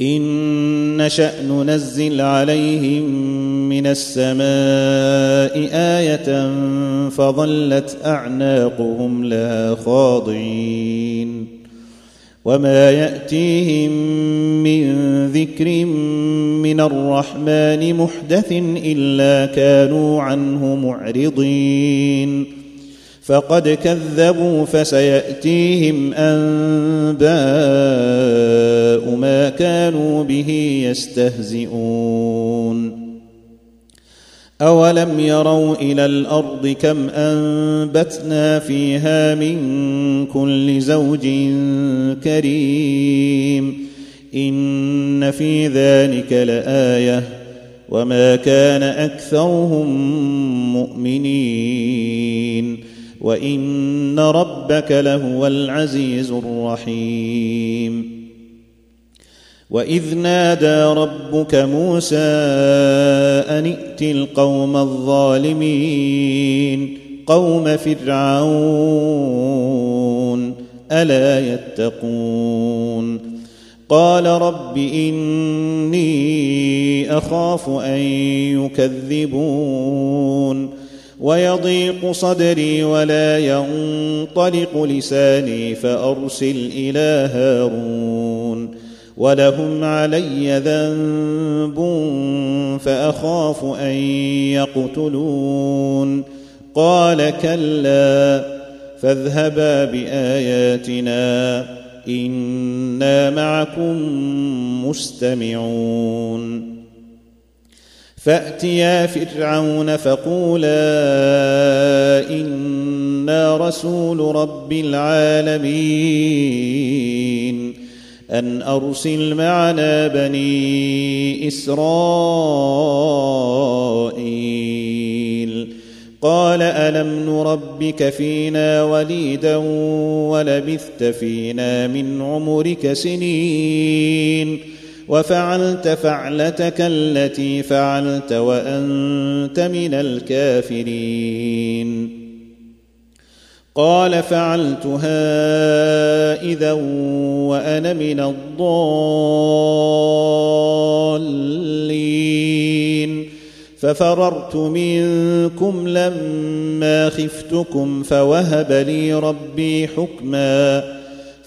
ان نشا ننزل عليهم من السماء إيه فظلت اعناقهم لها خاضعين وما ياتيهم من ذكر من الرحمن محدث الا كانوا عنه معرضين فقد كذبوا فسياتيهم انباء كانوا به يستهزئون. اولم يروا إلى الأرض كم انبتنا فيها من كل زوج كريم. ان في ذلك لايه. وما كان اكثرهم مؤمنين. وان ربك لهو العزيز الرحيم. واذ نادى ربك موسى ان ائت القوم الظالمين قوم فرعون الا يتقون قال رب اني اخاف ان يكذبون ويضيق صدري ولا ينطلق لساني فارسل إلى هارون ولهم علي ذنب فاخاف ان يقتلون قال كلا فاذهبا باياتنا أنا معكم مستمعون فاتيا فرعون فقولا أنا رسول رب العالمين أن أرسل معنا بني إسرائيل. قال ألم نربك فينا وليدا ولبثت فينا من عمرك سنين. وفعلت فعلتك التي فعلت وأنت من الكافرين. قال فعلتها اذا وأنا من الضالين. ففررت منكم لما خفتكم فوهب لي ربي حكما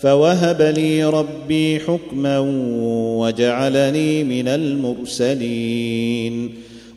فوهب لي ربي حكما وجعلني من المرسلين.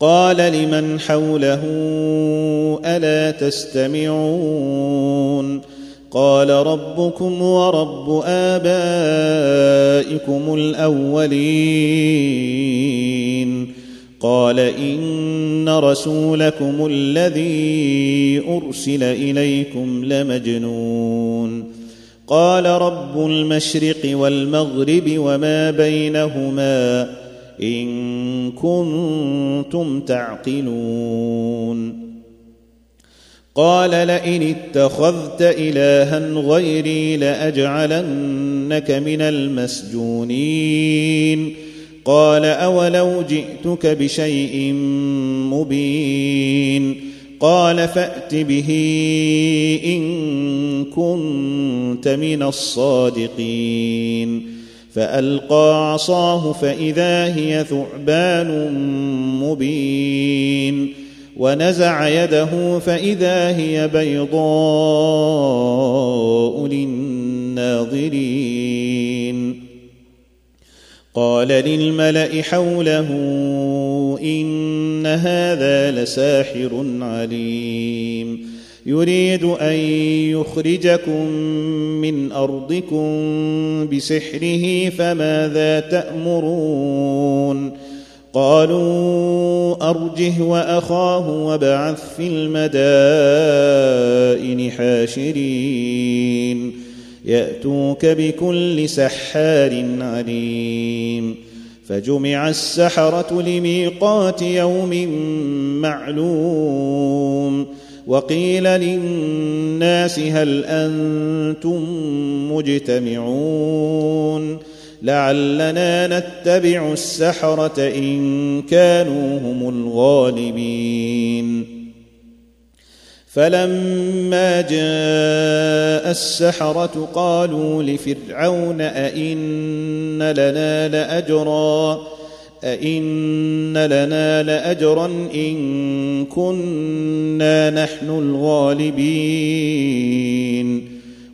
قال لمن حوله ألا تستمعون قال ربكم ورب آبائكم الأولين قال إن رسولكم الذي أرسل إليكم لمجنون قال رب المشرق والمغرب وما بينهما إن كنتم تعقلون. قال لئن اتخذت الها غيري لأجعلنك من المسجونين. قال أولو جئتك بشيء مبين. قال فأت به إن كنت من الصادقين. فألقى عصاه فإذا هي ثعبان مبين. ونزع يده فإذا هي بيضاء للناظرين. قال للملأ حوله إن هذا لساحر عليم. يريد أن يخرجكم من أرضكم بسحره فماذا تأمرون؟ قالوا أرجه وأخاه وابعث في المدائن حاشرين. يأتوك بكل سحار عليم. فجمع السحرة لميقات يوم معلوم. وقيل للناس هل أنتم مجتمعون لعلنا نتبع السحرة إن كانوا هم الغالبين. فلما جاء السحرة قالوا لفرعون أئن لنا لأجرا أئن لنا لأجرا إن كنا نحن الغالبين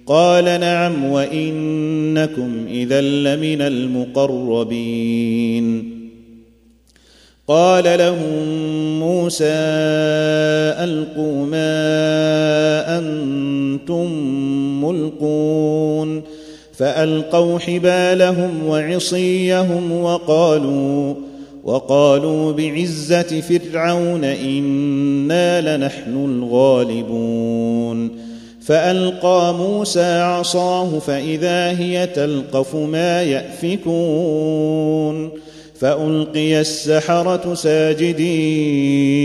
قال نعم وإنكم إذا لمن المقربين قال لهم موسى ألقوا ما أنتم ملقون فألقوا حبالهم وعصيهم وقالوا وقالوا بعزة فرعون إنا لنحن الغالبون. فألقى موسى عصاه فإذا هي تلقف ما يأفكون. فألقي السحرة ساجدين.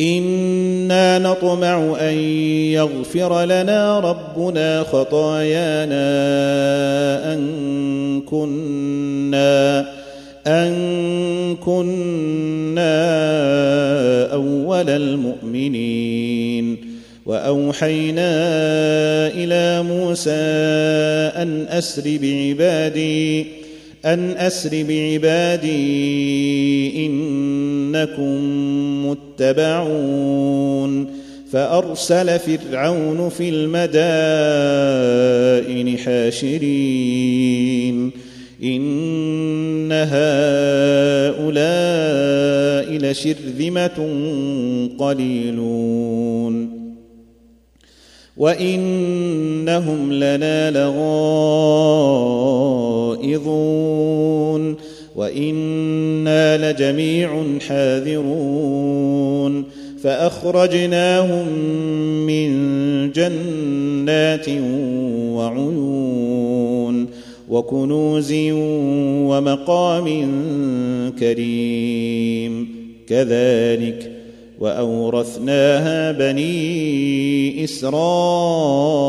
أنا نطمع ان يغفر لنا ربنا خطايانا ان كنا ان كنا اول المؤمنين واوحينا إلى موسى ان اسر بعبادي أن أسر بعبادي إنكم متبعون فأرسل فرعون في المدائن حاشرين إن هؤلاء لشرذمة قليلون وإنهم لنا لغائظون وإنا لجميع حاذرون فأخرجناهم من جنات وعيون وكنوز ومقام كريم كذلك وأورثناها بني إسرائيل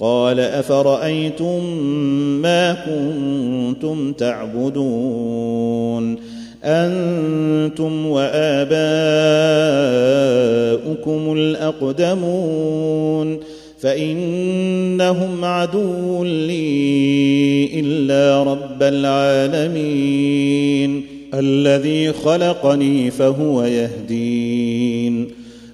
قال أفرأيتم ما كنتم تعبدون أنتم وآباؤكم الأقدمون فإنهم عدو لي إلا رب العالمين الذي خلقني فهو يهدين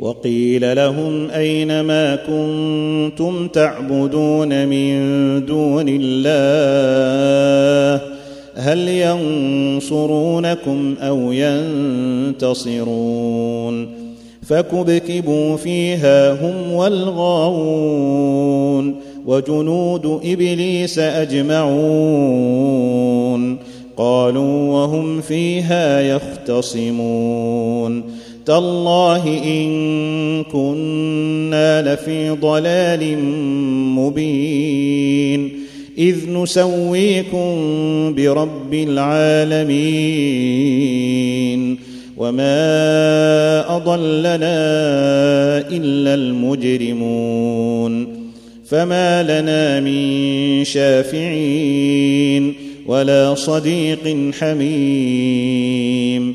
وقيل لهم أين ما كنتم تعبدون من دون الله؟ هل ينصرونكم أو ينتصرون؟ فكبكبوا فيها هم والغاوون وجنود إبليس أجمعون قالوا وهم فيها يختصمون. تالله إن كنا لفي ضلال مبين. إذ نسويكم برب العالمين. وما أضلنا إلا المجرمون. فما لنا من شافعين ولا صديق حميم.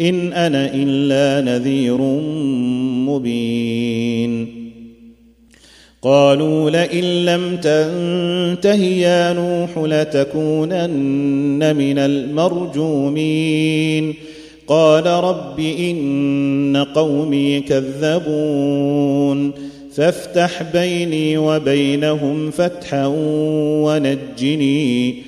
إن أنا إلا نذير مبين. قالوا لئن لم تنته يا نوح لتكونن من المرجومين. قال رب إن قومي كذبون. فافتح بيني وبينهم فتحا ونجني.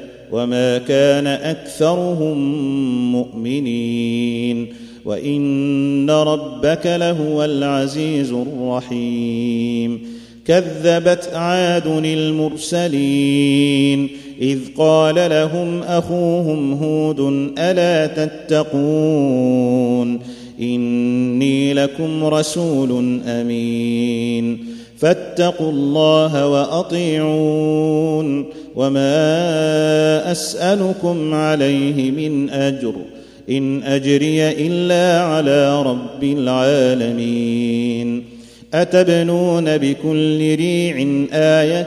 وما كان اكثرهم مؤمنين وان ربك لهو العزيز الرحيم كذبت عاد المرسلين اذ قال لهم اخوهم هود الا تتقون اني لكم رسول امين فاتقوا الله واطيعون وما اسالكم عليه من اجر ان اجري الا على رب العالمين اتبنون بكل ريع إيه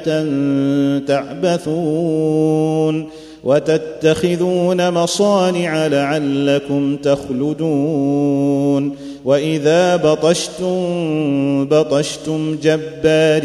تعبثون وتتخذون مصانع لعلكم تخلدون واذا بطشتم بطشتم جبارين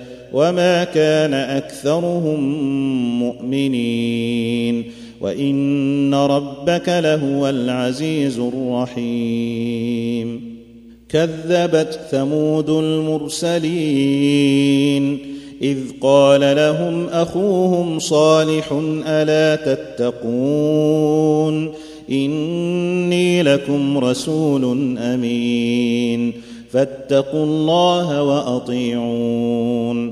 وما كان اكثرهم مؤمنين وان ربك لهو العزيز الرحيم كذبت ثمود المرسلين اذ قال لهم اخوهم صالح الا تتقون اني لكم رسول امين فاتقوا الله واطيعون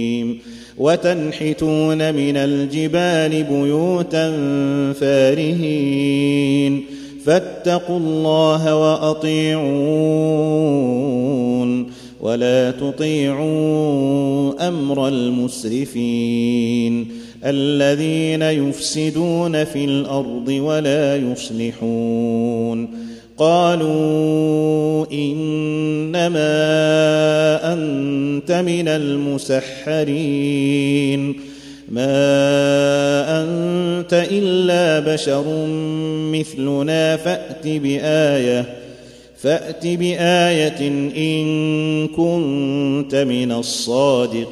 وتنحتون من الجبال بيوتا فارهين فاتقوا الله وأطيعون ولا تطيعوا أمر المسرفين الذين يفسدون في الأرض ولا يصلحون قالوا إنما أنت من المسحرين. ما أنت إلا بشر مثلنا فأت بآية فأت بآية إن كنت من الصادقين.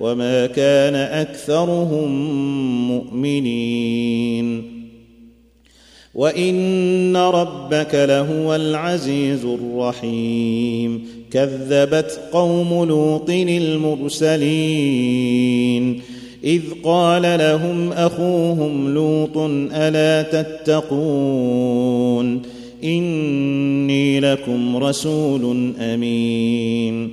وما كان اكثرهم مؤمنين وان ربك لهو العزيز الرحيم كذبت قوم لوط المرسلين اذ قال لهم اخوهم لوط الا تتقون اني لكم رسول امين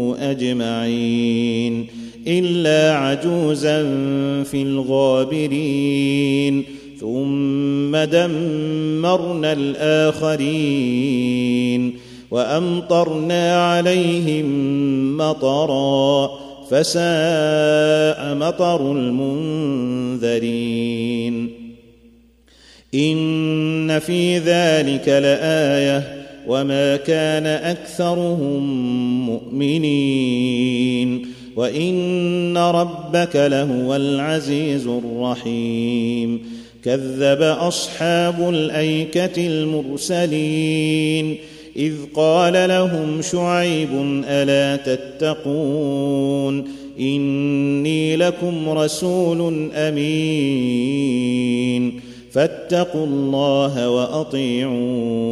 أجمعين إلا عجوزا في الغابرين ثم دمرنا الآخرين وأمطرنا عليهم مطرا فساء مطر المنذرين إن في ذلك لآية وما كان اكثرهم مؤمنين وان ربك لهو العزيز الرحيم كذب اصحاب الايكه المرسلين اذ قال لهم شعيب الا تتقون اني لكم رسول امين فاتقوا الله واطيعون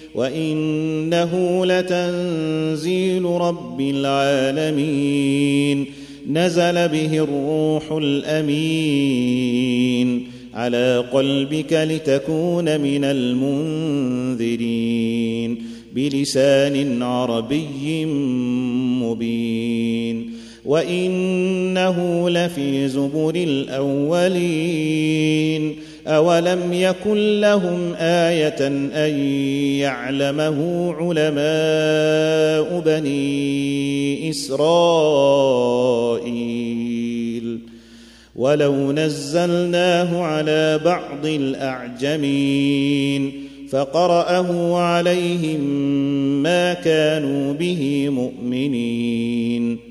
وإنه لتنزيل رب العالمين. نزل به الروح الأمين على قلبك لتكون من المنذرين. بلسان عربي مبين. وإنه لفي زبر الأولين. اولم يكن لهم إيه ان يعلمه علماء بني اسرائيل ولو نزلناه على بعض الاعجمين فقراه عليهم ما كانوا به مؤمنين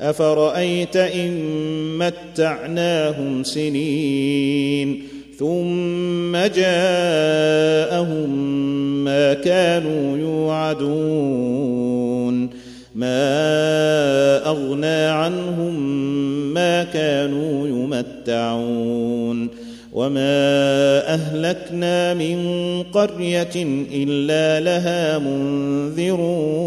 أفرأيت إن متعناهم سنين ثم جاءهم ما كانوا يوعدون ما أغنى عنهم ما كانوا يمتعون وما أهلكنا من قرية إلا لها منذرون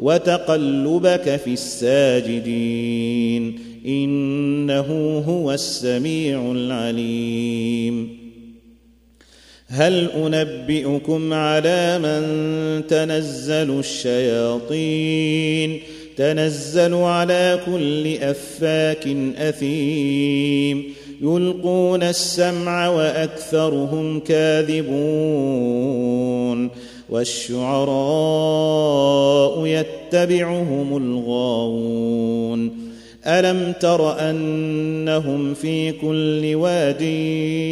وتقلبك في الساجدين إنه هو السميع العليم. هل أنبئكم على من تنزل الشياطين؟ تنزل على كل أفاك أثيم. يلقون السمع وأكثرهم كاذبون. والشعراء يتبعهم الغاوون ألم تر أنهم في كل واد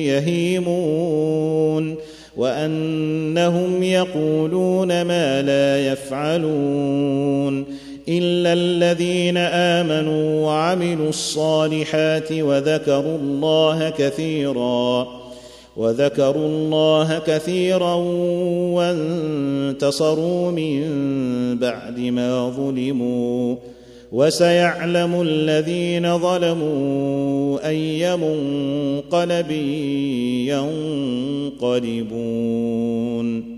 يهيمون وأنهم يقولون ما لا يفعلون إلا الذين آمنوا وعملوا الصالحات وذكروا الله كثيرا وذكروا الله كثيرا وانتصروا من بعد ما ظلموا وسيعلم الذين ظلموا أي منقلب ينقلبون